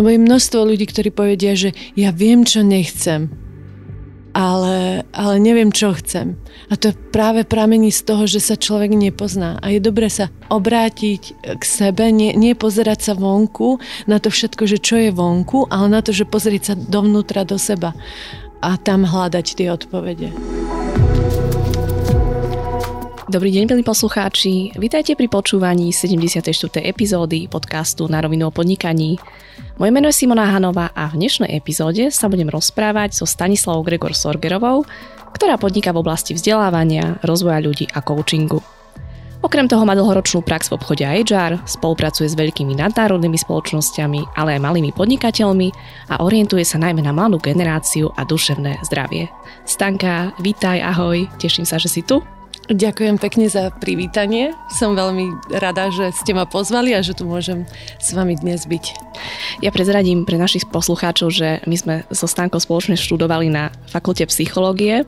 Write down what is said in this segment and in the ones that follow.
Lebo je množstvo ľudí, ktorí povedia, že ja viem, čo nechcem, ale, ale neviem, čo chcem. A to práve pramení z toho, že sa človek nepozná. A je dobre sa obrátiť k sebe, nie, nie pozerať sa vonku na to všetko, že čo je vonku, ale na to, že pozrieť sa dovnútra do seba a tam hľadať tie odpovede. Dobrý deň, milí poslucháči. Vítajte pri počúvaní 74. epizódy podcastu Na rovinu o podnikaní. Moje meno je Simona Hanová a v dnešnej epizóde sa budem rozprávať so Stanislavou Gregor Sorgerovou, ktorá podniká v oblasti vzdelávania, rozvoja ľudí a coachingu. Okrem toho má dlhoročnú prax v obchode HR, spolupracuje s veľkými nadnárodnými spoločnosťami, ale aj malými podnikateľmi a orientuje sa najmä na mladú generáciu a duševné zdravie. Stanka, vítaj, ahoj, teším sa, že si tu. Ďakujem pekne za privítanie. Som veľmi rada, že ste ma pozvali a že tu môžem s vami dnes byť. Ja prezradím pre našich poslucháčov, že my sme so Stankou spoločne študovali na fakulte psychológie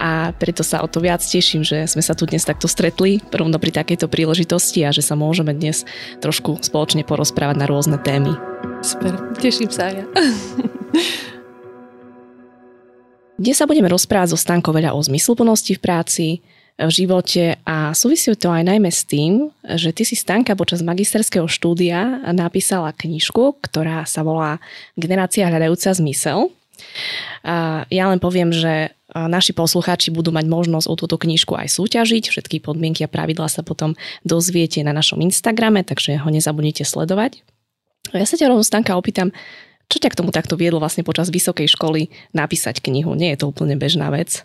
a preto sa o to viac teším, že sme sa tu dnes takto stretli rovno pri takejto príležitosti a že sa môžeme dnes trošku spoločne porozprávať na rôzne témy. Super, teším sa ja. Dnes sa budeme rozprávať so Stankou veľa o zmysluplnosti v práci, v živote a súvisí to aj najmä s tým, že ty si Stanka počas magisterského štúdia napísala knižku, ktorá sa volá Generácia hľadajúca zmysel. Ja len poviem, že naši poslucháči budú mať možnosť o túto knižku aj súťažiť. Všetky podmienky a pravidlá sa potom dozviete na našom Instagrame, takže ho nezabudnite sledovať. Ja sa ťa rovno Stanka opýtam, čo ťa k tomu takto viedlo vlastne počas vysokej školy napísať knihu? Nie je to úplne bežná vec.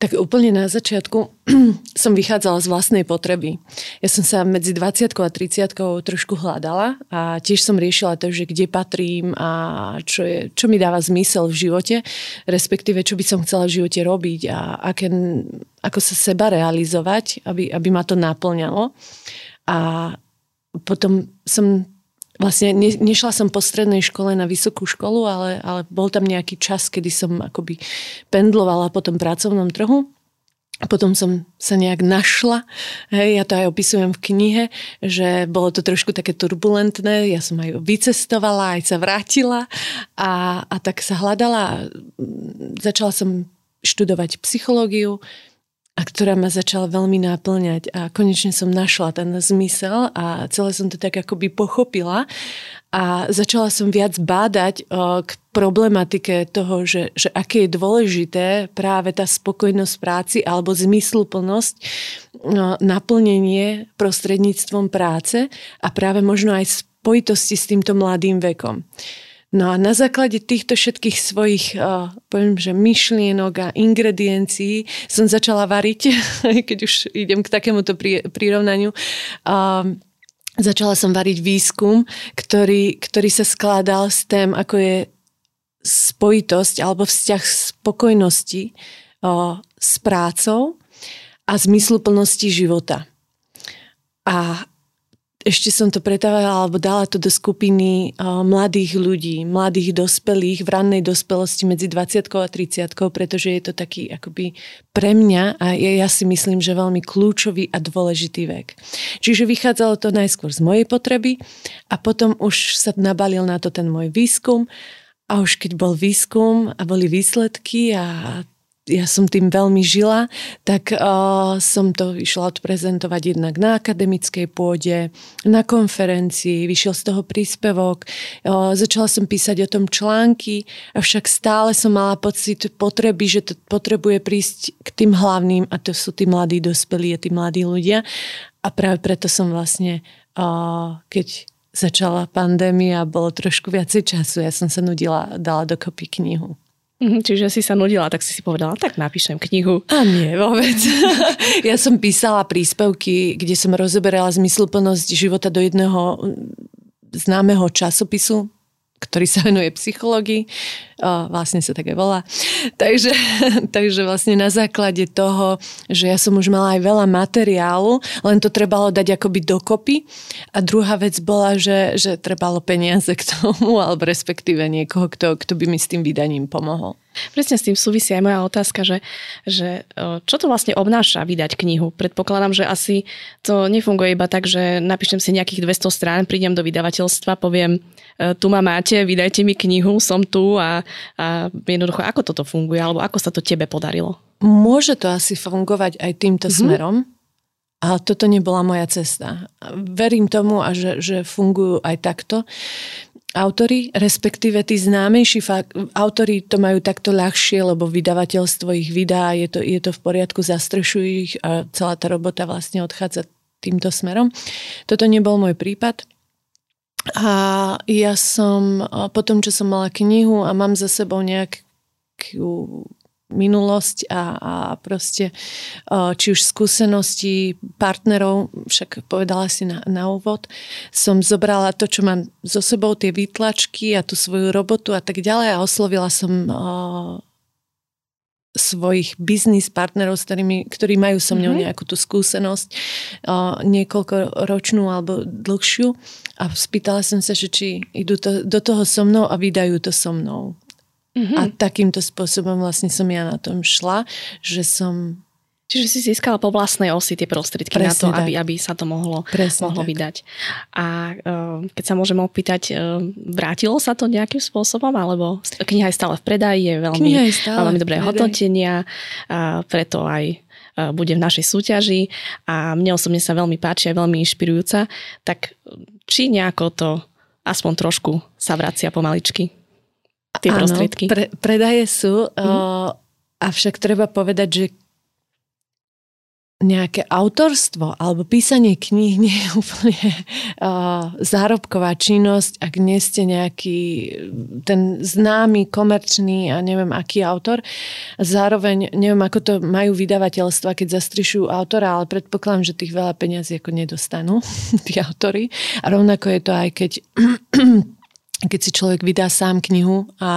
Tak úplne na začiatku som vychádzala z vlastnej potreby. Ja som sa medzi 20 a 30 trošku hľadala a tiež som riešila to, že kde patrím a čo, je, čo mi dáva zmysel v živote, respektíve čo by som chcela v živote robiť a aké, ako sa seba realizovať, aby, aby ma to naplňalo. A potom som vlastne ne, nešla som po strednej škole na vysokú školu, ale, ale bol tam nejaký čas, kedy som akoby pendlovala po tom pracovnom trhu. Potom som sa nejak našla, hej, ja to aj opisujem v knihe, že bolo to trošku také turbulentné, ja som aj vycestovala, aj sa vrátila a, a tak sa hľadala. Začala som študovať psychológiu, a ktorá ma začala veľmi náplňať a konečne som našla ten zmysel a celé som to tak akoby pochopila a začala som viac bádať k problematike toho, že, že aké je dôležité práve tá spokojnosť práci alebo zmysluplnosť, no, naplnenie prostredníctvom práce a práve možno aj spojitosti s týmto mladým vekom. No a na základe týchto všetkých svojich, uh, poviem, že myšlienok a ingrediencií som začala variť, keď už idem k takémuto prirovnaniu. Uh, začala som variť výskum, ktorý, ktorý sa skládal s tém, ako je spojitosť alebo vzťah spokojnosti uh, s prácou a zmysluplnosti života. A ešte som to pretávala alebo dala to do skupiny mladých ľudí, mladých dospelých v rannej dospelosti medzi 20 a 30, pretože je to taký akoby pre mňa a ja, ja si myslím, že veľmi kľúčový a dôležitý vek. Čiže vychádzalo to najskôr z mojej potreby a potom už sa nabalil na to ten môj výskum a už keď bol výskum a boli výsledky a ja som tým veľmi žila, tak uh, som to išla odprezentovať jednak na akademickej pôde, na konferencii, vyšiel z toho príspevok, uh, začala som písať o tom články, avšak stále som mala pocit potreby, že to potrebuje prísť k tým hlavným a to sú tí mladí dospelí a tí mladí ľudia. A práve preto som vlastne, uh, keď začala pandémia bolo trošku viacej času, ja som sa nudila, dala dokopy knihu. Mhm, čiže si sa nudila, tak si si povedala, tak napíšem knihu. A nie, vôbec. ja som písala príspevky, kde som rozoberala zmysluplnosť života do jedného známeho časopisu, ktorý sa venuje psychológii, vlastne sa také volá. Takže, takže vlastne na základe toho, že ja som už mala aj veľa materiálu, len to trebalo dať akoby dokopy. A druhá vec bola, že, že trebalo peniaze k tomu, alebo respektíve niekoho, kto, kto by mi s tým vydaním pomohol. Presne s tým súvisí aj moja otázka, že, že čo to vlastne obnáša vydať knihu? Predpokladám, že asi to nefunguje iba tak, že napíšem si nejakých 200 strán, prídem do vydavateľstva, poviem, e, tu ma máte, vydajte mi knihu, som tu a, a jednoducho, ako toto funguje, alebo ako sa to tebe podarilo? Môže to asi fungovať aj týmto mm-hmm. smerom, ale toto nebola moja cesta. Verím tomu, a že, že fungujú aj takto autory, respektíve tí známejší fakt, autory to majú takto ľahšie, lebo vydavateľstvo ich vydá, je to, je to v poriadku, zastrešujú ich a celá tá robota vlastne odchádza týmto smerom. Toto nebol môj prípad. A ja som, potom čo som mala knihu a mám za sebou nejakú minulosť a, a proste či už skúsenosti partnerov, však povedala si na, na úvod, som zobrala to, čo mám so sebou, tie výtlačky a tú svoju robotu a tak ďalej a oslovila som svojich biznis partnerov, s ktorými, ktorí majú so mnou mm-hmm. nejakú tú skúsenosť, uh, niekoľko ročnú alebo dlhšiu a spýtala som sa, že či idú to, do toho so mnou a vydajú to so mnou. Mm-hmm. A takýmto spôsobom vlastne som ja na tom šla, že som Čiže si získala po vlastnej osi tie prostriedky Presne na to, aby, aby sa to mohlo, mohlo vydať. A uh, keď sa môžem opýtať, uh, vrátilo sa to nejakým spôsobom, alebo kniha je stále v predaji, je veľmi, je veľmi dobré hodnotenia, a preto aj uh, bude v našej súťaži a mne osobne sa veľmi páči a veľmi inšpirujúca, tak či nejako to aspoň trošku sa vracia pomaličky? Tie Áno, prostriedky. Pre, predaje sú, mm. uh, avšak treba povedať, že nejaké autorstvo alebo písanie kníh nie je úplne uh, zárobková činnosť, ak nie ste nejaký ten známy, komerčný a neviem aký autor. Zároveň neviem, ako to majú vydavateľstva, keď zastrišujú autora, ale predpokladám, že tých veľa peniazí ako nedostanú, tí autory. A rovnako je to aj keď keď si človek vydá sám knihu a,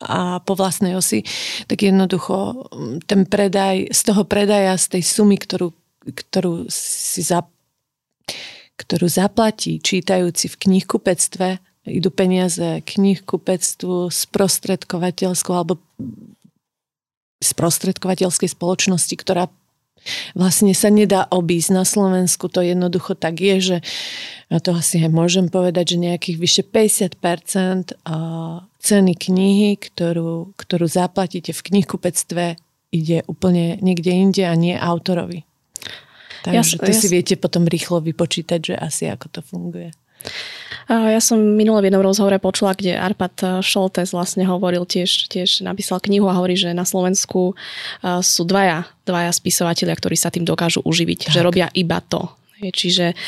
a po vlastnej osi, tak jednoducho mm, ten predaj, z toho predaja, z tej sumy, ktorú, ktorú si za, ktorú zaplatí čítajúci v knihkupectve, idú peniaze knihkupectvu, sprostredkovateľskú alebo sprostredkovateľskej spoločnosti, ktorá vlastne sa nedá obísť na Slovensku. To jednoducho tak je, že a to asi aj môžem povedať, že nejakých vyše 50% ceny knihy, ktorú, ktorú zaplatíte v knihkupectve, ide úplne niekde inde a nie autorovi. Takže ja, to ja, si viete potom rýchlo vypočítať, že asi ako to funguje. Ja som minule v jednom rozhovore počula, kde Arpad Šoltes vlastne hovoril tiež, tiež napísal knihu a hovorí, že na Slovensku sú dvaja, dvaja spisovatelia, ktorí sa tým dokážu uživiť, tak. že robia iba to. Čiže,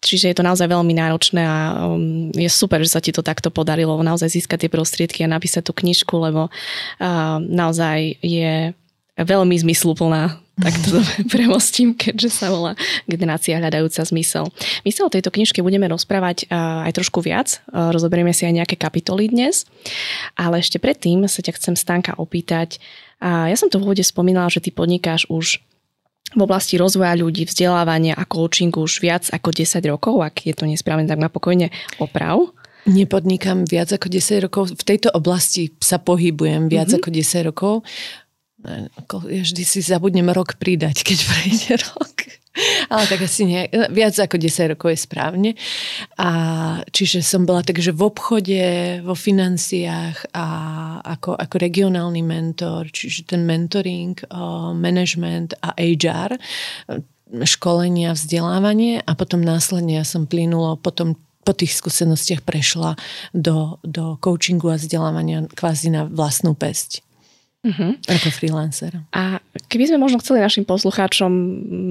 čiže je to naozaj veľmi náročné a um, je super, že sa ti to takto podarilo naozaj získať tie prostriedky a napísať tú knižku, lebo uh, naozaj je veľmi zmysluplná tak to premostím, keďže sa volá Generácia hľadajúca zmysel. My sa o tejto knižke budeme rozprávať aj trošku viac, rozoberieme si aj nejaké kapitoly dnes, ale ešte predtým sa ťa chcem Stanka opýtať, ja som to v úvode spomínala, že ty podnikáš už v oblasti rozvoja ľudí, vzdelávania a coachingu už viac ako 10 rokov, ak je to nesprávne, tak ma pokojne oprav. Nepodnikám viac ako 10 rokov. V tejto oblasti sa pohybujem viac mm-hmm. ako 10 rokov ja vždy si zabudnem rok pridať, keď prejde rok. Ale tak asi nie, viac ako 10 rokov je správne. A čiže som bola takže v obchode, vo financiách a ako, ako regionálny mentor, čiže ten mentoring, management a HR, školenia, vzdelávanie a potom následne ja som plynulo potom po tých skúsenostiach prešla do, do coachingu a vzdelávania kvázi na vlastnú pesť. Uh-huh. Ako freelancer. A keby sme možno chceli našim poslucháčom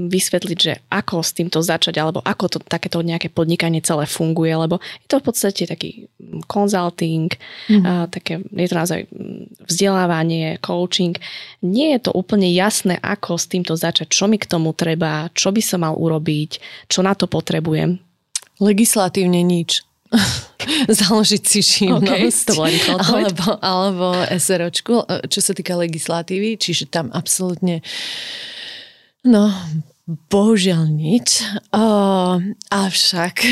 vysvetliť, že ako s týmto začať, alebo ako to takéto nejaké podnikanie celé funguje, lebo je to v podstate taký consulting, uh-huh. a také, je to naozaj vzdelávanie, coaching. Nie je to úplne jasné, ako s týmto začať, čo mi k tomu treba, čo by som mal urobiť, čo na to potrebujem. Legislatívne nič. založiť si živnosť. Okay, alebo, alebo SROčku, čo sa týka legislatívy, čiže tam absolútne no, Bohužiaľ nič. Uh, avšak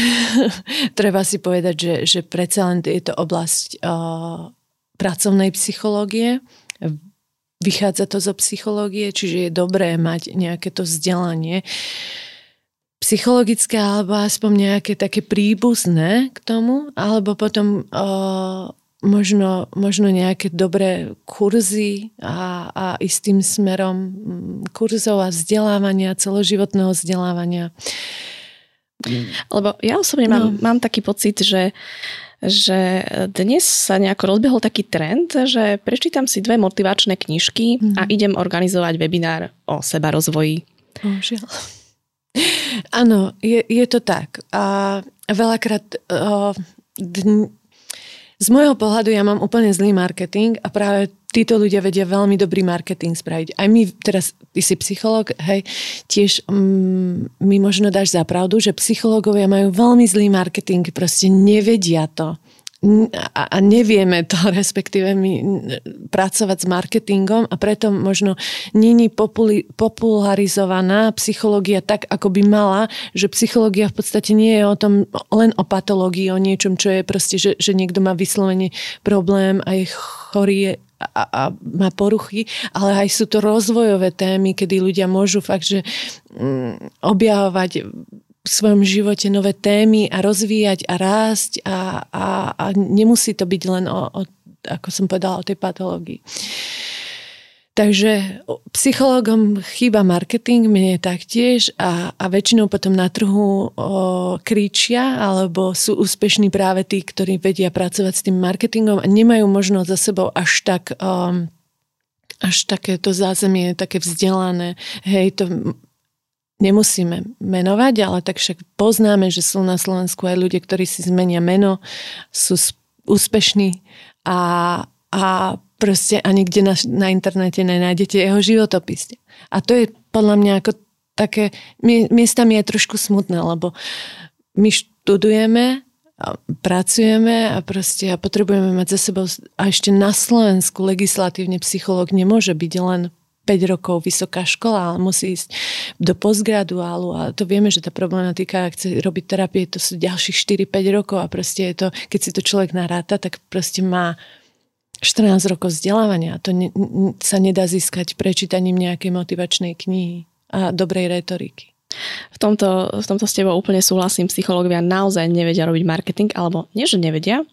treba si povedať, že, že predsa len je to oblasť uh, pracovnej psychológie vychádza to zo psychológie, čiže je dobré mať nejaké to vzdelanie psychologické alebo aspoň nejaké také príbuzné k tomu, alebo potom uh, možno, možno nejaké dobré kurzy a, a istým smerom mm, kurzov a vzdelávania, celoživotného vzdelávania. Lebo ja osobne mám, no. mám taký pocit, že že dnes sa nejako rozbehol taký trend, že prečítam si dve motivačné knižky mm. a mhm. idem organizovať webinár o seba rozvoji. Božiaľ. Áno, je, je to tak. A veľakrát uh, dn- z môjho pohľadu ja mám úplne zlý marketing a práve títo ľudia vedia veľmi dobrý marketing spraviť. Aj my, teraz ty si psycholog, hej, tiež mm, mi možno dáš za pravdu, že psychológovia majú veľmi zlý marketing, proste nevedia to a nevieme to, respektíve my pracovať s marketingom a preto možno není popularizovaná psychológia tak, ako by mala, že psychológia v podstate nie je o tom len o patológii, o niečom, čo je proste, že, že niekto má vyslovene problém a je chorý a, a má poruchy, ale aj sú to rozvojové témy, kedy ľudia môžu fakt, že mm, objavovať v svojom živote nové témy a rozvíjať a rásť a, a, a nemusí to byť len o, o, ako som povedala, o tej patológii. Takže psychológom chýba marketing, mne taktiež a, a väčšinou potom na trhu o, kričia alebo sú úspešní práve tí, ktorí vedia pracovať s tým marketingom a nemajú možnosť za sebou až tak um, až takéto zázemie, také vzdelané. Hej, to nemusíme menovať, ale tak však poznáme, že sú na Slovensku aj ľudia, ktorí si zmenia meno, sú úspešní a, a proste ani kde na, na internete nenájdete jeho životopis. A to je podľa mňa ako také, miestami je trošku smutné, lebo my študujeme, a pracujeme a proste a potrebujeme mať za sebou a ešte na Slovensku legislatívne psychológ nemôže byť len 5 rokov vysoká škola, ale musí ísť do postgraduálu a to vieme, že tá problematika, ak chce robiť terapie, to sú ďalších 4-5 rokov a proste je to, keď si to človek naráta, tak proste má 14 rokov vzdelávania. To ne, sa nedá získať prečítaním nejakej motivačnej knihy a dobrej retoriky. V tomto, v tomto s tebou úplne súhlasím. Psychológovia naozaj nevedia robiť marketing, alebo nie, že nevedia,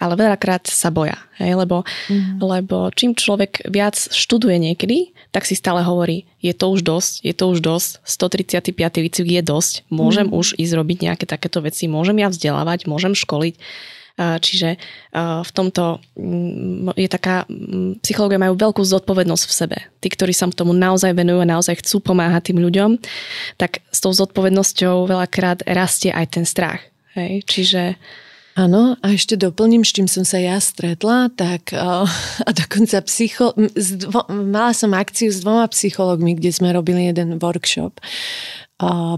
ale veľakrát sa boja. Hej? Lebo, mm. lebo čím človek viac študuje niekedy, tak si stále hovorí, je to už dosť, je to už dosť, 135. výcvik je dosť, môžem mm. už ísť robiť nejaké takéto veci, môžem ja vzdelávať, môžem školiť. Čiže v tomto mm, je taká, mm, psychológia majú veľkú zodpovednosť v sebe. Tí, ktorí sa tomu naozaj venujú a naozaj chcú pomáhať tým ľuďom, tak s tou zodpovednosťou veľakrát rastie aj ten strach. Hej? Čiže Áno, a ešte doplním, s čím som sa ja stretla, tak a dokonca psycho, dvo, mala som akciu s dvoma psychologmi, kde sme robili jeden workshop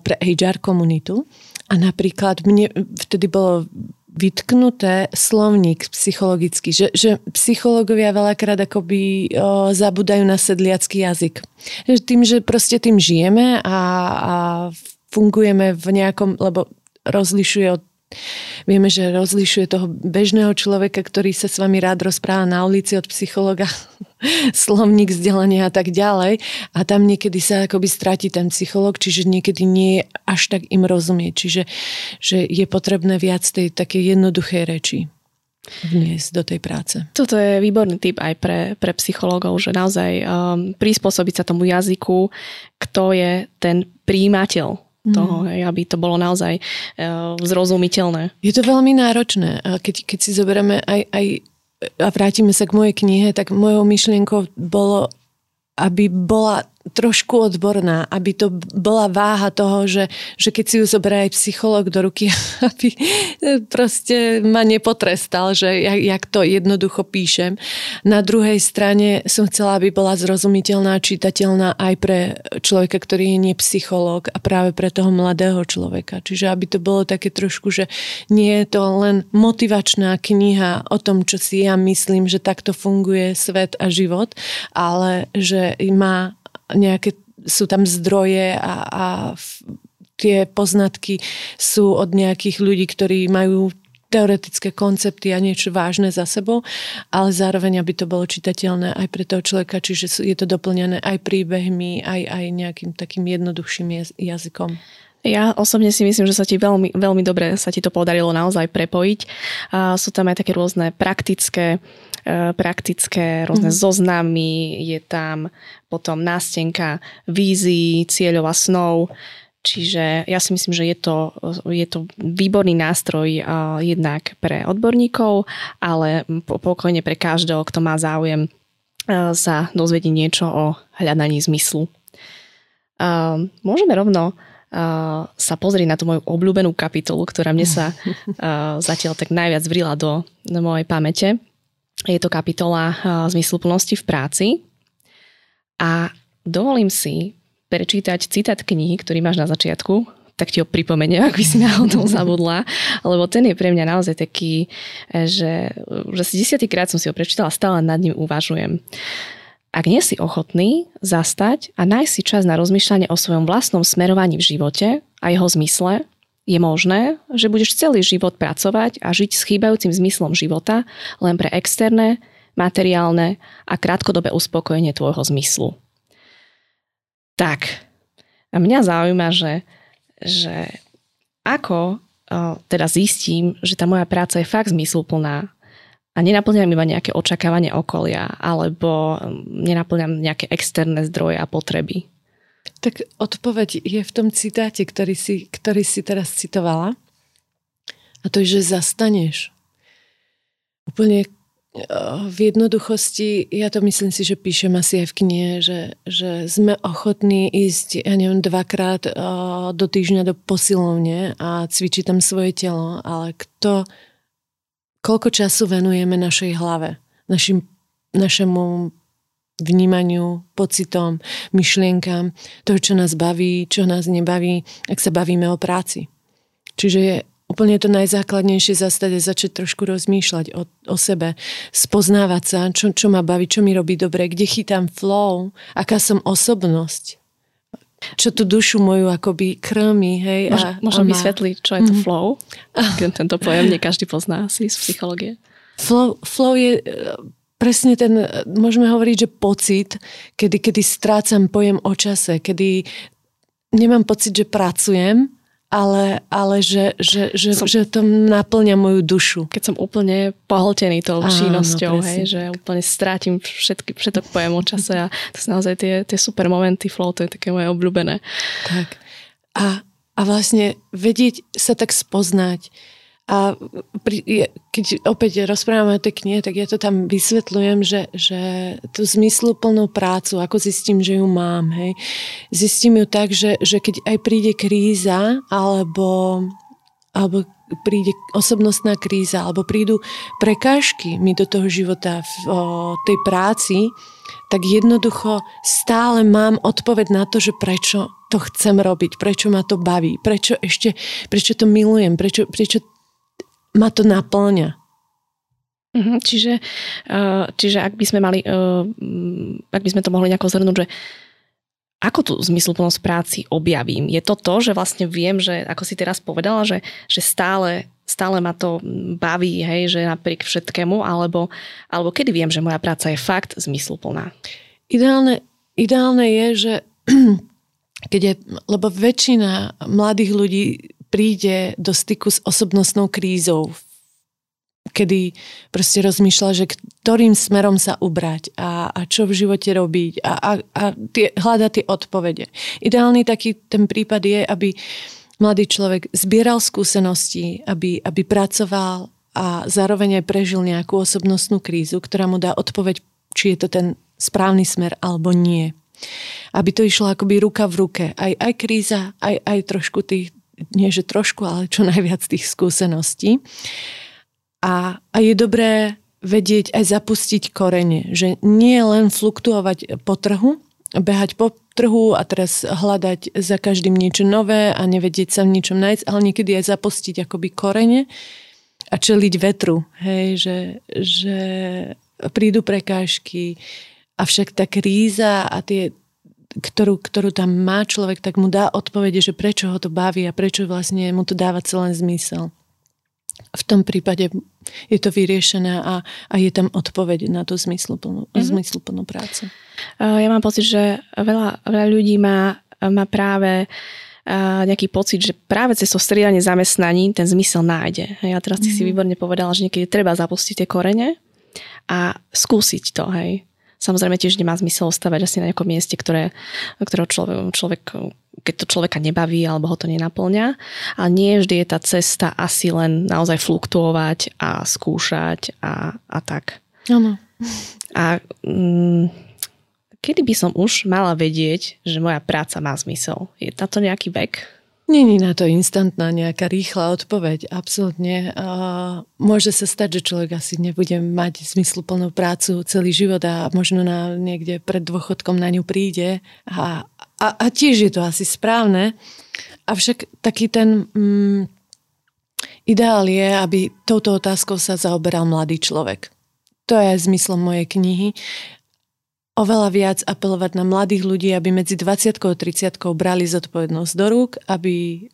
pre HR komunitu a napríklad mne vtedy bolo vytknuté slovník psychologický, že, že psychológovia veľakrát akoby o, zabudajú na sedliacký jazyk. Tým, že proste tým žijeme a, a fungujeme v nejakom, lebo rozlišuje od Vieme, že rozlišuje toho bežného človeka, ktorý sa s vami rád rozpráva na ulici od psychologa, slovník vzdelania a tak ďalej. A tam niekedy sa akoby stratí ten psycholog, čiže niekedy nie je až tak im rozumieť. Čiže že je potrebné viac tej takej jednoduchej reči vniesť do tej práce. Toto je výborný tip aj pre, pre psychológov, že naozaj um, prispôsobiť sa tomu jazyku, kto je ten príjimateľ toho, mm. hej, aby to bolo naozaj uh, zrozumiteľné. Je to veľmi náročné. A keď, keď si zoberieme aj, aj a vrátime sa k mojej knihe, tak mojou myšlienkou bolo, aby bola trošku odborná, aby to bola váha toho, že, že keď si ju zoberie aj psychológ do ruky, aby proste ma nepotrestal, že jak, jak to jednoducho píšem. Na druhej strane som chcela, aby bola zrozumiteľná, čitateľná aj pre človeka, ktorý je nepsychológ a práve pre toho mladého človeka. Čiže aby to bolo také trošku, že nie je to len motivačná kniha o tom, čo si ja myslím, že takto funguje svet a život, ale že má nejaké, sú tam zdroje a, a tie poznatky sú od nejakých ľudí, ktorí majú teoretické koncepty a niečo vážne za sebou, ale zároveň, aby to bolo čitateľné aj pre toho človeka, čiže je to doplňané aj príbehmi, aj, aj nejakým takým jednoduchším jazykom. Ja osobne si myslím, že sa ti veľmi, veľmi dobre sa ti to podarilo naozaj prepojiť. A sú tam aj také rôzne praktické praktické rôzne mm. zoznamy, je tam potom nástenka vízií, cieľov a snov. Čiže ja si myslím, že je to, je to výborný nástroj uh, jednak pre odborníkov, ale pokojne pre každého, kto má záujem uh, sa dozvedieť niečo o hľadaní zmyslu. Môžeme rovno sa pozrieť na tú moju obľúbenú kapitolu, ktorá mne sa zatiaľ tak najviac vrila do, do mojej pamäte. Je to kapitola uh, zmysluplnosti v práci. A dovolím si prečítať citát knihy, ktorý máš na začiatku, tak ti ho pripomeniem, ak by si náhodou zabudla, lebo ten je pre mňa naozaj taký, že, že si desiatýkrát som si ho prečítala stále nad ním uvažujem. Ak nie si ochotný zastať a nájsť si čas na rozmýšľanie o svojom vlastnom smerovaní v živote a jeho zmysle, je možné, že budeš celý život pracovať a žiť s chýbajúcim zmyslom života len pre externé, materiálne a krátkodobé uspokojenie tvojho zmyslu. Tak, a mňa zaujíma, že, že ako uh, teda zistím, že tá moja práca je fakt zmysluplná a nenaplňam iba nejaké očakávanie okolia alebo nenaplňam nejaké externé zdroje a potreby. Tak odpoveď je v tom citáte, ktorý si, ktorý si teraz citovala. A to je, že zastaneš. Úplne v jednoduchosti, ja to myslím si, že píšem asi aj v knihe, že, že sme ochotní ísť, ja neviem, dvakrát do týždňa do posilovne a cvičiť tam svoje telo, ale kto, koľko času venujeme našej hlave, našim, našemu vnímaniu, pocitom, myšlienkam, toho, čo nás baví, čo nás nebaví, ak sa bavíme o práci. Čiže je úplne to najzákladnejšie zastať a začať trošku rozmýšľať o, o sebe, spoznávať sa, čo, čo ma baví, čo mi robí dobre, kde chytám flow, aká som osobnosť, čo tú dušu moju akoby krmi, hej. a, možno vysvetliť, čo je to mhm. flow? Mm. Tento pojem nie každý pozná asi z psychológie. Flow, flow je presne ten, môžeme hovoriť, že pocit, kedy, kedy strácam pojem o čase, kedy nemám pocit, že pracujem, ale, ale že, že, že, som, že to naplňa moju dušu. Keď som úplne pohltený tou činnosťou, hej, že úplne strátim všetky, všetok pojem o čase a to sú naozaj tie, tie super momenty flow, to je také moje obľúbené. Tak. A, a vlastne vedieť sa tak spoznať, a pri, keď opäť rozprávame o tej knihe, tak ja to tam vysvetľujem, že, že tú zmysluplnú prácu, ako zistím, že ju mám, hej, zistím ju tak, že, že keď aj príde kríza, alebo, alebo príde osobnostná kríza, alebo prídu prekážky mi do toho života v o, tej práci, tak jednoducho stále mám odpoveď na to, že prečo to chcem robiť, prečo ma to baví, prečo ešte, prečo to milujem, prečo, prečo ma to naplňa. Mhm, čiže, uh, čiže ak by sme mali, uh, ak by sme to mohli nejako zhrnúť, že ako tú zmysluplnosť práci objavím? Je to to, že vlastne viem, že ako si teraz povedala, že, že stále, stále ma to baví, hej, že napriek všetkému, alebo, alebo kedy viem, že moja práca je fakt zmysluplná? Ideálne, ideálne je, že keď je, lebo väčšina mladých ľudí príde do styku s osobnostnou krízou, kedy proste rozmýšľa, že ktorým smerom sa ubrať a, a čo v živote robiť a, a, a tie, hľada tie odpovede. Ideálny taký ten prípad je, aby mladý človek zbieral skúsenosti, aby, aby pracoval a zároveň aj prežil nejakú osobnostnú krízu, ktorá mu dá odpoveď, či je to ten správny smer alebo nie. Aby to išlo akoby ruka v ruke. Aj, aj kríza, aj, aj trošku tých, nie že trošku, ale čo najviac tých skúseností. A, a je dobré vedieť aj zapustiť korene, že nie len fluktuovať po trhu, behať po trhu a teraz hľadať za každým niečo nové a nevedieť sa v ničom nájsť, ale niekedy aj zapustiť akoby korene a čeliť vetru, hej, že, že prídu prekážky, avšak tá kríza a tie, ktorú, ktorú tam má človek, tak mu dá odpovede, že prečo ho to baví a prečo vlastne mu to dáva celý zmysel. v tom prípade je to vyriešené a, a je tam odpoveď na tú zmysluplnú, mm-hmm. zmysluplnú prácu. Ja mám pocit, že veľa, veľa ľudí má, má práve nejaký pocit, že práve cez to striedanie zamestnaní ten zmysel nájde. Ja teraz mm-hmm. si mhm. výborne povedala, že niekedy treba zapustiť tie korene a skúsiť to, hej. Samozrejme tiež nemá zmysel ostávať asi na nejakom mieste, ktoré, ktorého človek, človek, keď to človeka nebaví alebo ho to nenaplňa. Ale nie vždy je tá cesta asi len naozaj fluktuovať a skúšať a, a tak. Áno. A mm, kedy by som už mala vedieť, že moja práca má zmysel? Je na to nejaký vek? Není na to instantná nejaká rýchla odpoveď, absolútne. Môže sa stať, že človek asi nebude mať zmysluplnú prácu celý život a možno na, niekde pred dôchodkom na ňu príde a, a, a tiež je to asi správne. Avšak taký ten mm, ideál je, aby touto otázkou sa zaoberal mladý človek. To je zmyslom mojej knihy oveľa viac apelovať na mladých ľudí, aby medzi 20 a 30 brali zodpovednosť do rúk, aby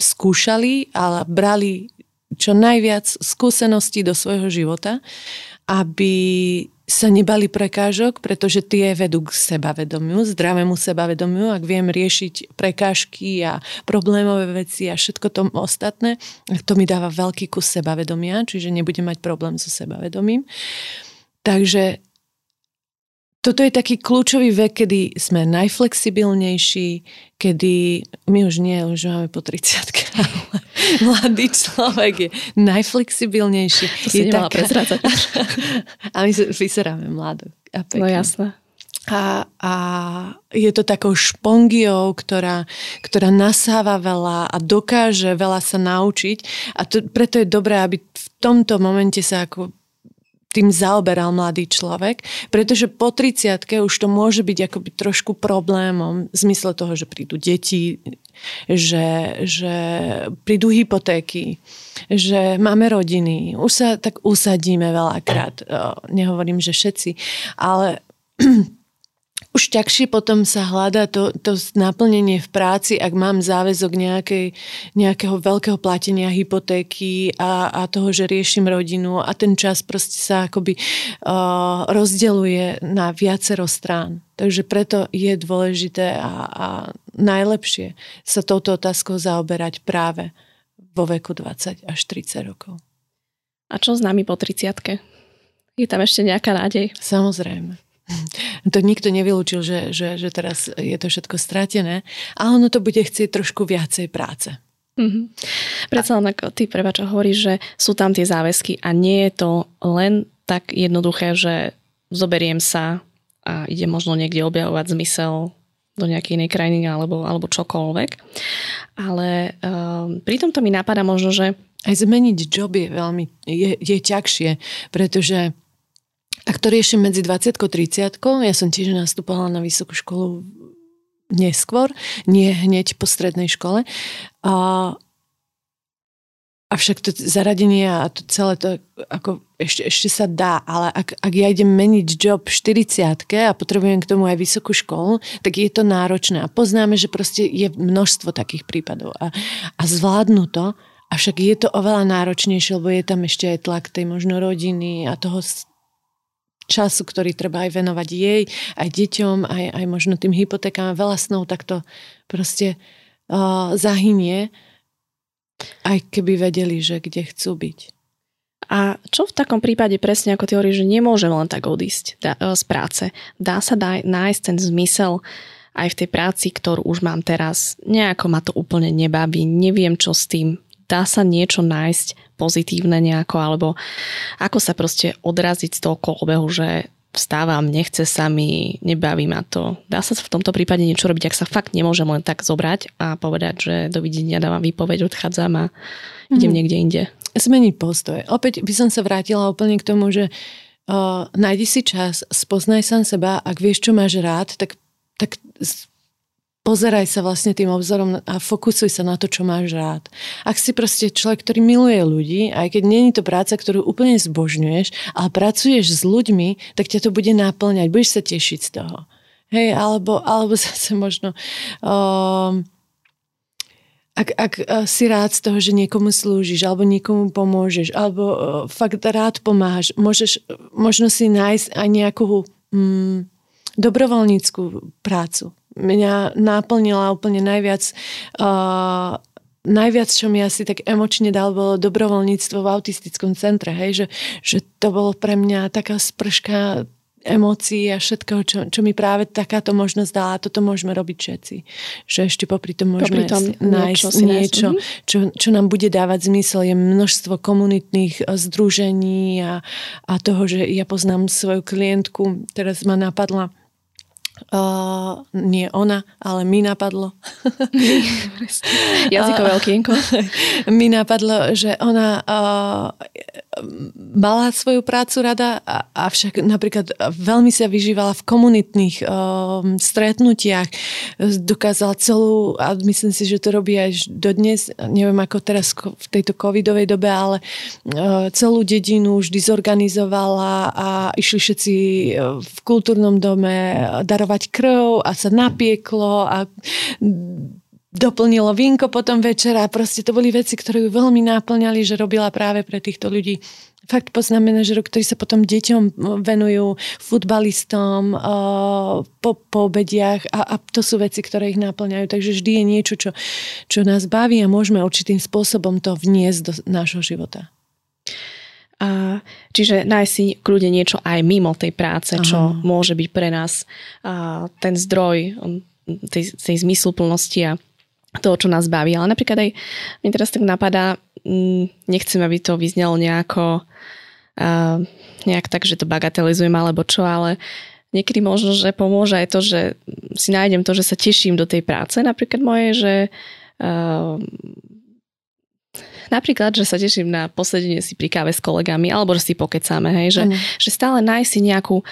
skúšali, ale brali čo najviac skúseností do svojho života, aby sa nebali prekážok, pretože tie vedú k sebavedomiu, zdravému sebavedomiu. Ak viem riešiť prekážky a problémové veci a všetko to ostatné, to mi dáva veľký kus sebavedomia, čiže nebudem mať problém so sebavedomím. Takže toto je taký kľúčový vek, kedy sme najflexibilnejší, kedy my už nie, už máme po 30 ale mladý človek je najflexibilnejší. To si je taká... a my vyseráme mladú. A no jasné. A, a je to takou špongiou, ktorá, ktorá nasáva veľa a dokáže veľa sa naučiť. A to, preto je dobré, aby v tomto momente sa ako tým zaoberal mladý človek, pretože po 30 už to môže byť akoby trošku problémom v zmysle toho, že prídu deti, že, že prídu hypotéky, že máme rodiny, už sa tak usadíme veľakrát, nehovorím, že všetci, ale už ťažšie potom sa hľadá to, to naplnenie v práci, ak mám záväzok nejakej, nejakého veľkého platenia hypotéky a, a toho, že riešim rodinu a ten čas proste sa akoby uh, rozdeluje na viacero strán. Takže preto je dôležité a, a najlepšie sa touto otázkou zaoberať práve vo veku 20 až 30 rokov. A čo s nami po 30 Je tam ešte nejaká nádej? Samozrejme. To nikto nevylúčil, že, že, že teraz je to všetko stratené, ale ono to bude chcieť trošku viacej práce. Mm-hmm. Predsa len ako ty prebačo hovoríš, že sú tam tie záväzky a nie je to len tak jednoduché, že zoberiem sa a ide možno niekde objavovať zmysel do nejakej inej krajiny alebo, alebo čokoľvek. Ale um, pri tomto mi napadá možno, že... Aj zmeniť job je veľmi, je, je ťažšie, pretože ak to riešim medzi 20 a 30 ja som tiež nastupovala na vysokú školu neskôr, nie hneď po strednej škole. A, avšak to zaradenie a to celé to ako ešte, ešte sa dá, ale ak, ak ja idem meniť job 40 a potrebujem k tomu aj vysokú školu, tak je to náročné. A poznáme, že proste je množstvo takých prípadov. A, a zvládnu to, avšak je to oveľa náročnejšie, lebo je tam ešte aj tlak tej možno rodiny a toho času, ktorý treba aj venovať jej, aj deťom, aj, aj možno tým hypotékám. Veľa snov takto proste uh, zahynie, aj keby vedeli, že kde chcú byť. A čo v takom prípade presne, ako ty hovoríš, že nemôžem len tak odísť e, z práce? Dá sa dá, nájsť ten zmysel aj v tej práci, ktorú už mám teraz. Nejako ma to úplne nebaví, neviem čo s tým. Dá sa niečo nájsť pozitívne nejako, alebo ako sa proste odraziť z toho kolobehu, že vstávam, nechce sa mi, nebaví ma to. Dá sa v tomto prípade niečo robiť, ak sa fakt nemôžem len tak zobrať a povedať, že dovidenia dávam výpoveď, odchádzam a idem mm. niekde inde. Zmeniť postoj. Opäť by som sa vrátila úplne k tomu, že uh, nájdi si čas, spoznaj sám seba, ak vieš, čo máš rád, tak, tak pozeraj sa vlastne tým obzorom a fokusuj sa na to, čo máš rád. Ak si proste človek, ktorý miluje ľudí, aj keď je to práca, ktorú úplne zbožňuješ, ale pracuješ s ľuďmi, tak ťa to bude náplňať, budeš sa tešiť z toho. Hej, alebo, alebo zase možno um, ak, ak si rád z toho, že niekomu slúžiš, alebo niekomu pomôžeš, alebo fakt rád pomáhaš, môžeš možno si nájsť aj nejakú mm, dobrovoľníckú prácu. Mňa naplnila úplne najviac uh, najviac, čo mi asi tak emočne dal, bolo dobrovoľníctvo v autistickom centre, hej, že, že to bolo pre mňa taká sprška emócií a všetkého, čo, čo mi práve takáto možnosť dala. A toto môžeme robiť všetci. Že ešte popri tom môžeme popri tom nájsť niečo, niečo mhm. čo, čo nám bude dávať zmysel. Je množstvo komunitných eh, združení a, a toho, že ja poznám svoju klientku, teraz ma napadla Uh, nie ona, ale mi napadlo. Jazykové okienko. mi napadlo, že ona uh, mala svoju prácu rada, avšak napríklad veľmi sa vyžívala v komunitných uh, stretnutiach. Dokázala celú, a myslím si, že to robí aj dodnes, neviem ako teraz v tejto covidovej dobe, ale uh, celú dedinu vždy zorganizovala a išli všetci v kultúrnom dome darovať dávať krv a sa napieklo a doplnilo vínko potom večera. Proste to boli veci, ktoré ju veľmi náplňali, že robila práve pre týchto ľudí. Fakt poznám manažerov, ktorí sa potom deťom venujú, futbalistom po, po obediach a, a to sú veci, ktoré ich náplňajú. Takže vždy je niečo, čo, čo nás baví a môžeme určitým spôsobom to vniesť do nášho života. A, čiže nájsť si kľude niečo aj mimo tej práce, čo Aha. môže byť pre nás a, ten zdroj tej, tej zmysluplnosti a toho, čo nás baví. Ale napríklad aj mne teraz tak napadá, nechcem, aby to vyznelo nejako a, nejak tak, že to bagatelizujem alebo čo, ale niekedy možno, že pomôže aj to, že si nájdem to, že sa teším do tej práce napríklad moje, že uh, Napríklad, že sa teším na posedenie si pri káve s kolegami, alebo že si pokecáme, hej, že, mm. že stále nájsť si nejakú,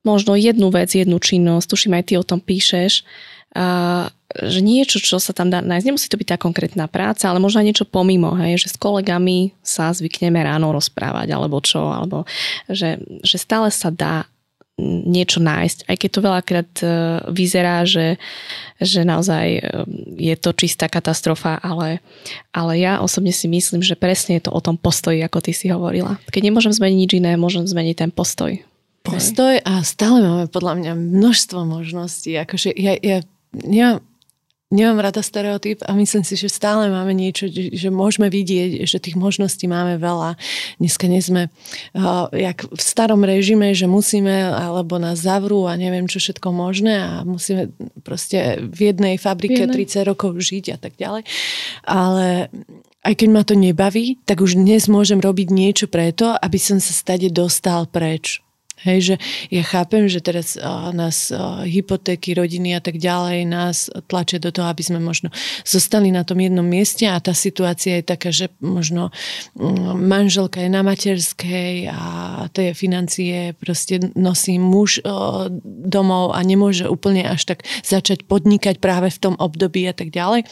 možno jednu vec, jednu činnosť, tuším aj ty o tom píšeš, a, že niečo, čo sa tam dá nájsť, nemusí to byť tá konkrétna práca, ale možno aj niečo pomimo, hej, že s kolegami sa zvykneme ráno rozprávať, alebo čo, alebo že, že stále sa dá niečo nájsť, aj keď to veľakrát e, vyzerá, že, že naozaj e, je to čistá katastrofa, ale, ale ja osobne si myslím, že presne je to o tom postoji, ako ty si hovorila. Keď nemôžem zmeniť nič iné, môžem zmeniť ten postoj. Postoj a stále máme podľa mňa množstvo možností. Akože ja, ja, ja nemám rada stereotyp a myslím si, že stále máme niečo, že môžeme vidieť, že tých možností máme veľa. Dneska nie sme uh, jak v starom režime, že musíme, alebo nás zavrú a neviem čo všetko možné a musíme proste v jednej fabrike Jednej. 30 rokov žiť a tak ďalej. Ale aj keď ma to nebaví, tak už dnes môžem robiť niečo preto, aby som sa stade dostal preč. Hej, že ja chápem, že teraz uh, nás uh, hypotéky, rodiny a tak ďalej nás tlačia do toho, aby sme možno zostali na tom jednom mieste a tá situácia je taká, že možno um, manželka je na materskej a tie financie proste nosí muž uh, domov a nemôže úplne až tak začať podnikať práve v tom období a tak ďalej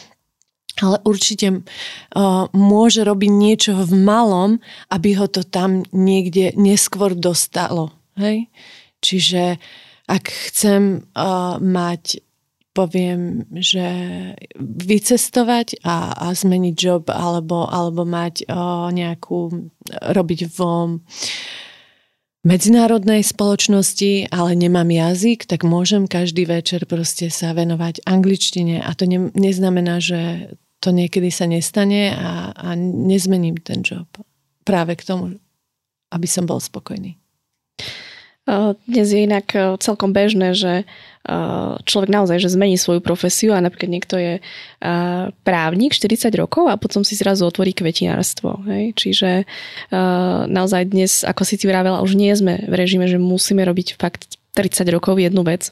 ale určite uh, môže robiť niečo v malom, aby ho to tam niekde neskôr dostalo. Hej? Čiže ak chcem uh, mať poviem, že vycestovať a, a zmeniť job alebo, alebo mať o, nejakú, robiť vo medzinárodnej spoločnosti, ale nemám jazyk, tak môžem každý večer proste sa venovať angličtine a to ne, neznamená, že to niekedy sa nestane a, a nezmením ten job práve k tomu, aby som bol spokojný. Dnes je inak celkom bežné, že človek naozaj že zmení svoju profesiu a napríklad niekto je právnik 40 rokov a potom si zrazu otvorí kvetinárstvo. Hej? Čiže naozaj dnes, ako si ty vravela, už nie sme v režime, že musíme robiť fakt 30 rokov jednu vec.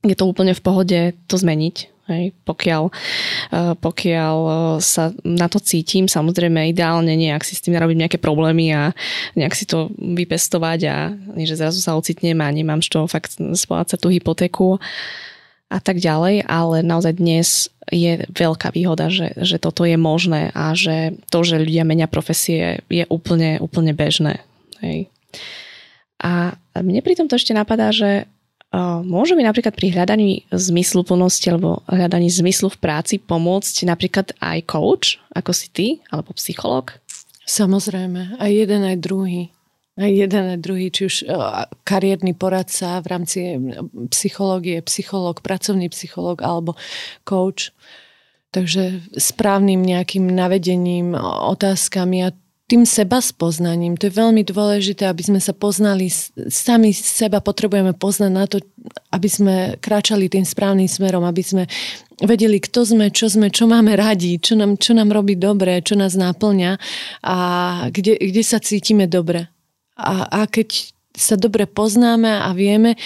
Je to úplne v pohode to zmeniť. Hej, pokiaľ, eh, pokiaľ eh, sa na to cítim, samozrejme ideálne nie, ak si s tým narobím nejaké problémy a nejak si to vypestovať a že zrazu sa ocitnem a nemám z toho fakt splácať tú hypotéku a tak ďalej, ale naozaj dnes je veľká výhoda, že, že toto je možné a že to, že ľudia menia profesie je úplne, úplne bežné. Hej. A mne pri tom to ešte napadá, že Môže mi napríklad pri hľadaní zmysluplnosti alebo hľadaní zmyslu v práci pomôcť napríklad aj coach, ako si ty, alebo psycholog? Samozrejme, aj jeden, aj druhý. Aj jeden, aj druhý, či už kariérny poradca v rámci psychológie, psychológ, pracovný psychológ alebo coach. Takže správnym nejakým navedením, otázkami a tým seba spoznaním. To je veľmi dôležité, aby sme sa poznali, sami seba potrebujeme poznať na to, aby sme kráčali tým správnym smerom, aby sme vedeli, kto sme, čo sme, čo máme radi, čo nám, čo nám robí dobre, čo nás náplňa a kde, kde sa cítime dobre. A, a keď sa dobre poznáme a vieme,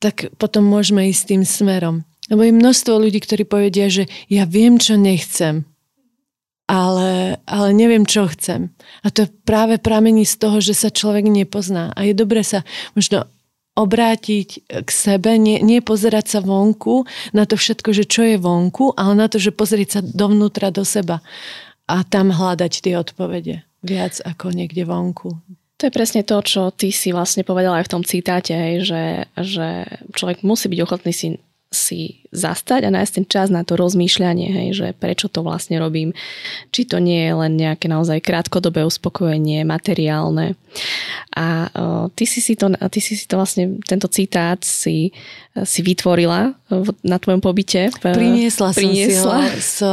tak potom môžeme ísť tým smerom. Lebo je množstvo ľudí, ktorí povedia, že ja viem, čo nechcem ale, ale neviem, čo chcem. A to práve pramení z toho, že sa človek nepozná. A je dobre sa možno obrátiť k sebe, nie, nie pozerať sa vonku na to všetko, že čo je vonku, ale na to, že pozrieť sa dovnútra do seba a tam hľadať tie odpovede viac ako niekde vonku. To je presne to, čo ty si vlastne povedala aj v tom citáte, že, že človek musí byť ochotný si si zastať a nájsť ten čas na to rozmýšľanie, hej, že prečo to vlastne robím, či to nie je len nejaké naozaj krátkodobé uspokojenie, materiálne. A uh, ty, si si to, ty si si to vlastne, tento citát si, si vytvorila na tvojom pobyte. Priniesla, priniesla som si ho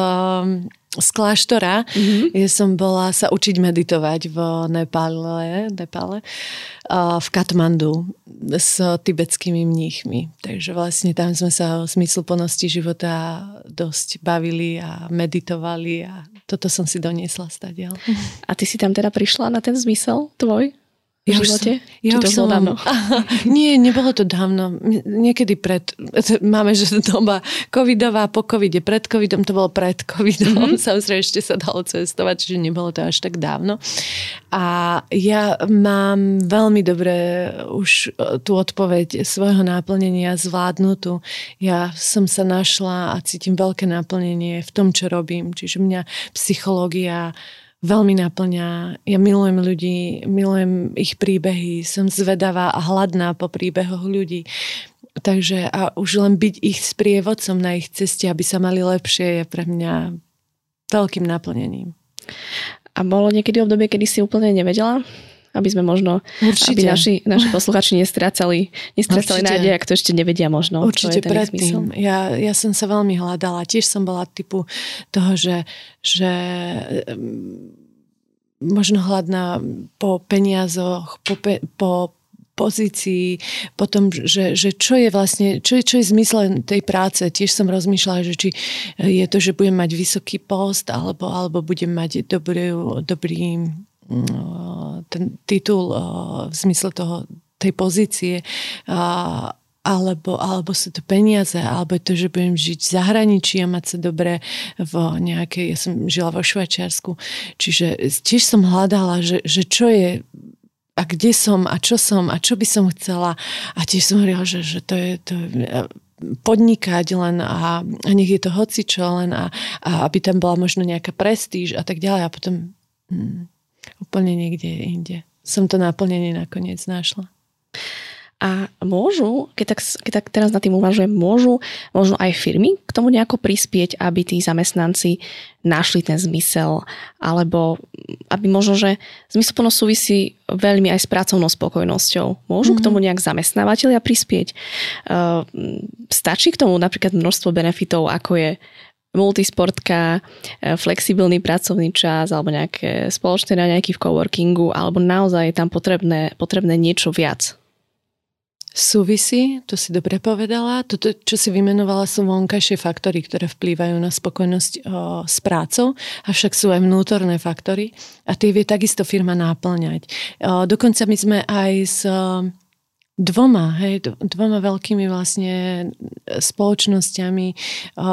z z kláštora. Mm-hmm. Ja som bola sa učiť meditovať v Nepále, Nepále v Katmandu s tibetskými mníchmi. Takže vlastne tam sme sa o plnosti života dosť bavili a meditovali a toto som si doniesla stadiaľ. A ty si tam teda prišla na ten zmysel tvoj? V ja živote? Som, ja Či to som, dávno? Nie, nebolo to dávno. Niekedy pred, máme, že doba covidová, po covide, pred covidom, to bolo pred covidom. Mm-hmm. Samozrejme, ešte sa dalo cestovať, čiže nebolo to až tak dávno. A ja mám veľmi dobre už e, tú odpoveď svojho náplnenia zvládnutú. Ja som sa našla a cítim veľké náplnenie v tom, čo robím. Čiže mňa psychológia veľmi naplňa. Ja milujem ľudí, milujem ich príbehy, som zvedavá a hladná po príbehoch ľudí. Takže a už len byť ich sprievodcom na ich ceste, aby sa mali lepšie, je pre mňa veľkým naplnením. A bolo niekedy obdobie, kedy si úplne nevedela? Aby sme možno, Určite. aby naši, naši posluchači nestrácali, nestrácali nádej, ak to ešte nevedia možno. Určite predtým. Ja, ja som sa veľmi hľadala. Tiež som bola typu toho, že, že možno hladná po peniazoch, po, pe, po pozícii, potom, že, že čo je vlastne, čo je, čo je zmysle tej práce. Tiež som rozmýšľala, že či je to, že budem mať vysoký post, alebo, alebo budem mať dobrý, dobrý mm, ten titul v zmysle toho, tej pozície. Alebo, alebo sú to peniaze, alebo to, že budem žiť v zahraničí a mať sa dobre v nejakej, ja som žila vo Švajčiarsku, čiže tiež som hľadala, že, že čo je a kde som a čo som a čo by som chcela a tiež som hovorila, že, že to je, to je podnikať len a, a nech je to hocičo len a, a aby tam bola možno nejaká prestíž a tak ďalej a potom hm, úplne niekde inde. Som to naplnenie nakoniec našla. A môžu, keď tak, keď tak teraz na tým uvažujem, môžu možno aj firmy k tomu nejako prispieť, aby tí zamestnanci našli ten zmysel, alebo aby možno, že zmysluplnosť súvisí veľmi aj s pracovnou spokojnosťou. Môžu mm-hmm. k mhm. tomu nejak zamestnávateľia prispieť? Uh, stačí k tomu napríklad množstvo benefitov, ako je multisportka, e, flexibilný pracovný čas alebo nejaké spoločné raňajky v coworkingu, alebo naozaj je tam potrebné, potrebné niečo viac súvisí, to si dobre povedala. Toto, čo si vymenovala, sú vonkajšie faktory, ktoré vplývajú na spokojnosť o, s prácou, avšak sú aj vnútorné faktory a tie vie takisto firma náplňať. O, dokonca my sme aj s o, dvoma, hej, dvoma veľkými vlastne spoločnosťami o,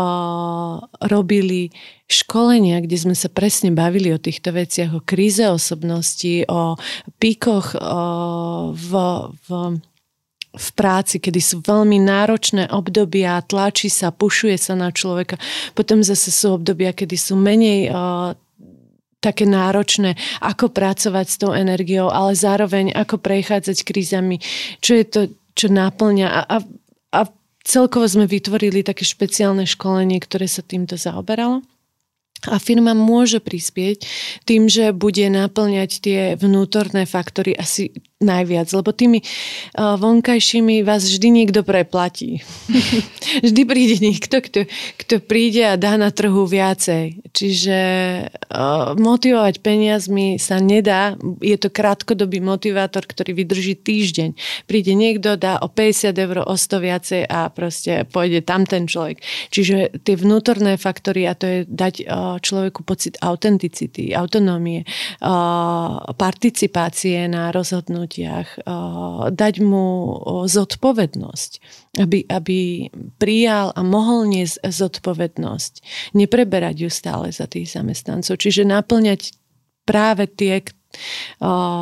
robili školenia, kde sme sa presne bavili o týchto veciach, o kríze osobnosti, o píkoch o, v, v v práci, kedy sú veľmi náročné obdobia, tlačí sa, pušuje sa na človeka. Potom zase sú obdobia, kedy sú menej uh, také náročné, ako pracovať s tou energiou, ale zároveň ako prechádzať krízami. Čo je to, čo náplňa a, a, a celkovo sme vytvorili také špeciálne školenie, ktoré sa týmto zaoberalo. A firma môže prispieť tým, že bude naplňať tie vnútorné faktory asi najviac, lebo tými uh, vonkajšími vás vždy niekto preplatí. vždy príde niekto, kto, kto príde a dá na trhu viacej. Čiže uh, motivovať peniazmi sa nedá. Je to krátkodobý motivátor, ktorý vydrží týždeň. Príde niekto, dá o 50 eur, o 100 viacej a proste pôjde tam ten človek. Čiže tie vnútorné faktory, a to je dať uh, človeku pocit autenticity, autonómie, participácie na rozhodnutie rozhodnutiach, dať mu zodpovednosť, aby, aby prijal a mohol niesť zodpovednosť, nepreberať ju stále za tých zamestnancov. Čiže naplňať práve tie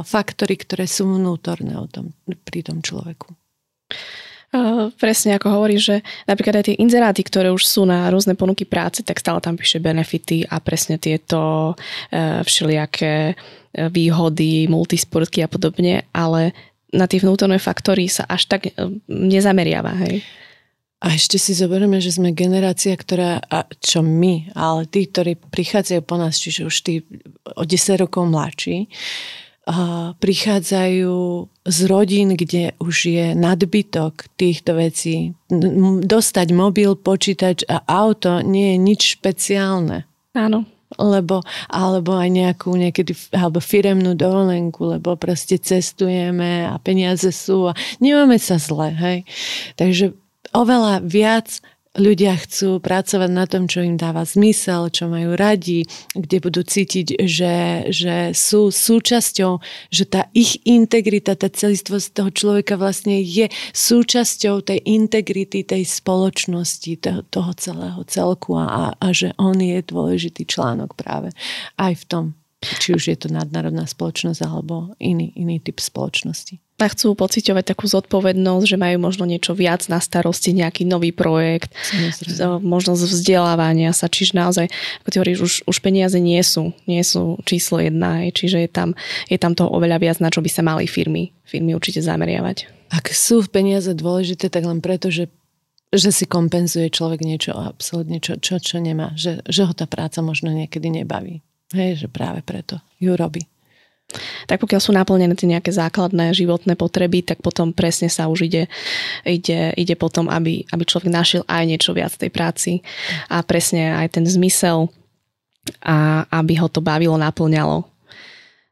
faktory, ktoré sú vnútorné o tom, pri tom človeku. Presne ako hovorí, že napríklad aj tie inzeráty, ktoré už sú na rôzne ponuky práce, tak stále tam píše benefity a presne tieto uh, všelijaké výhody, multisportky a podobne, ale na tie vnútorné faktory sa až tak nezameriava, hej? A ešte si zoberieme, že sme generácia, ktorá, a čo my, ale tí, ktorí prichádzajú po nás, čiže už tí o 10 rokov mladší, a prichádzajú z rodín, kde už je nadbytok týchto vecí. Dostať mobil, počítač a auto nie je nič špeciálne. Áno. Lebo, alebo aj nejakú niekedy alebo firemnú dovolenku, lebo proste cestujeme a peniaze sú a nemáme sa zle, hej. Takže oveľa viac ľudia chcú pracovať na tom, čo im dáva zmysel, čo majú radi, kde budú cítiť, že, že sú súčasťou, že tá ich integrita, tá celistvosť toho človeka vlastne je súčasťou tej integrity tej spoločnosti, toho, toho celého celku a, a že on je dôležitý článok práve aj v tom či už je to nadnárodná spoločnosť alebo iný, iný typ spoločnosti. A chcú pociťovať takú zodpovednosť, že majú možno niečo viac na starosti, nejaký nový projekt, Samozrejme. možnosť vzdelávania sa, čiže naozaj, ako ty hovoríš, už, už peniaze nie sú, nie sú číslo jedna, čiže je tam, je tam toho oveľa viac, na čo by sa mali firmy, firmy určite zameriavať. Ak sú peniaze dôležité, tak len preto, že že si kompenzuje človek niečo absolútne, čo, čo, čo nemá. Že, že ho tá práca možno niekedy nebaví. Hej, že práve preto ju robí. Tak pokiaľ sú naplnené tie nejaké základné životné potreby, tak potom presne sa už ide, ide, ide potom, aby, aby človek našiel aj niečo viac tej práci a presne aj ten zmysel a aby ho to bavilo, naplňalo.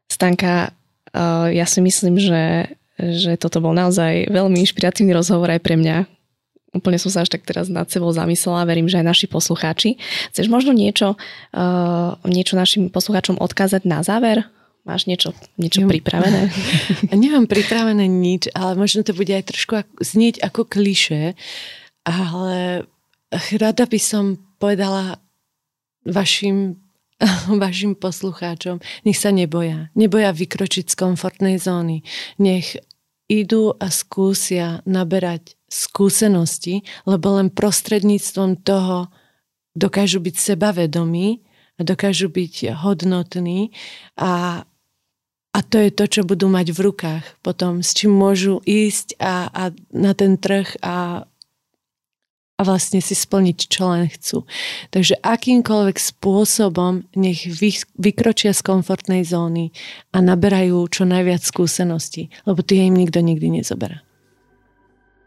Stanka, eh, ja si myslím, že, že toto bol naozaj veľmi inšpiratívny rozhovor aj pre mňa, úplne som sa až tak teraz nad sebou zamyslela, verím, že aj naši poslucháči. Chceš možno niečo, uh, niečo našim poslucháčom odkázať na záver? Máš niečo, niečo pripravené? Nemám pripravené nič, ale možno to bude aj trošku znieť ako kliše, ale rada by som povedala vašim vašim poslucháčom, nech sa neboja. Neboja vykročiť z komfortnej zóny. Nech idú a skúsia naberať skúsenosti, lebo len prostredníctvom toho dokážu byť sebavedomí a dokážu byť hodnotní a, a to je to, čo budú mať v rukách potom, s čím môžu ísť a, a na ten trh a, a vlastne si splniť, čo len chcú. Takže akýmkoľvek spôsobom nech vy, vykročia z komfortnej zóny a naberajú čo najviac skúseností, lebo tie im nikto nikdy nezoberá.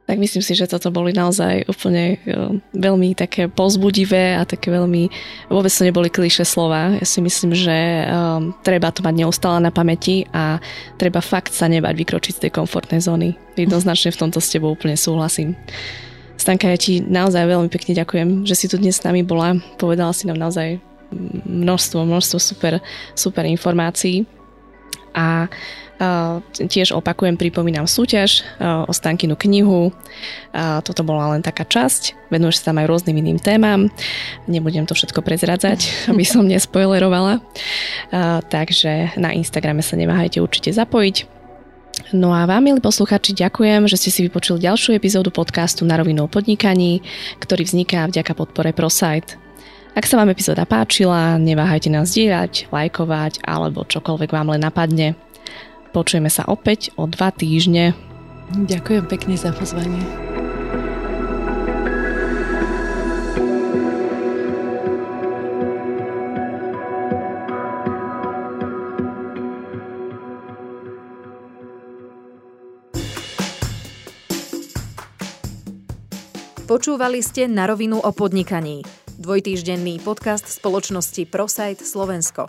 Tak myslím si, že toto boli naozaj úplne e, veľmi také pozbudivé a také veľmi, vôbec to neboli klíše slova. Ja si myslím, že um, treba to mať neustále na pamäti a treba fakt sa nebať vykročiť z tej komfortnej zóny. Jednoznačne v tomto s tebou úplne súhlasím. Stanka, ja ti naozaj veľmi pekne ďakujem, že si tu dnes s nami bola. Povedala si nám naozaj množstvo, množstvo super, super informácií. A Tiež opakujem, pripomínam súťaž o Stankinu knihu. Toto bola len taká časť. Venuješ sa tam aj rôznym iným témam. Nebudem to všetko prezradzať, aby som nespoilerovala. Takže na Instagrame sa neváhajte určite zapojiť. No a vám, milí posluchači, ďakujem, že ste si vypočuli ďalšiu epizódu podcastu Na rovinu o podnikaní, ktorý vzniká vďaka podpore ProSite. Ak sa vám epizóda páčila, neváhajte nás dielať, lajkovať alebo čokoľvek vám len napadne. Počujeme sa opäť o dva týždne. Ďakujem pekne za pozvanie. Počúvali ste na rovinu o podnikaní. Dvojtýždenný podcast spoločnosti ProSite Slovensko.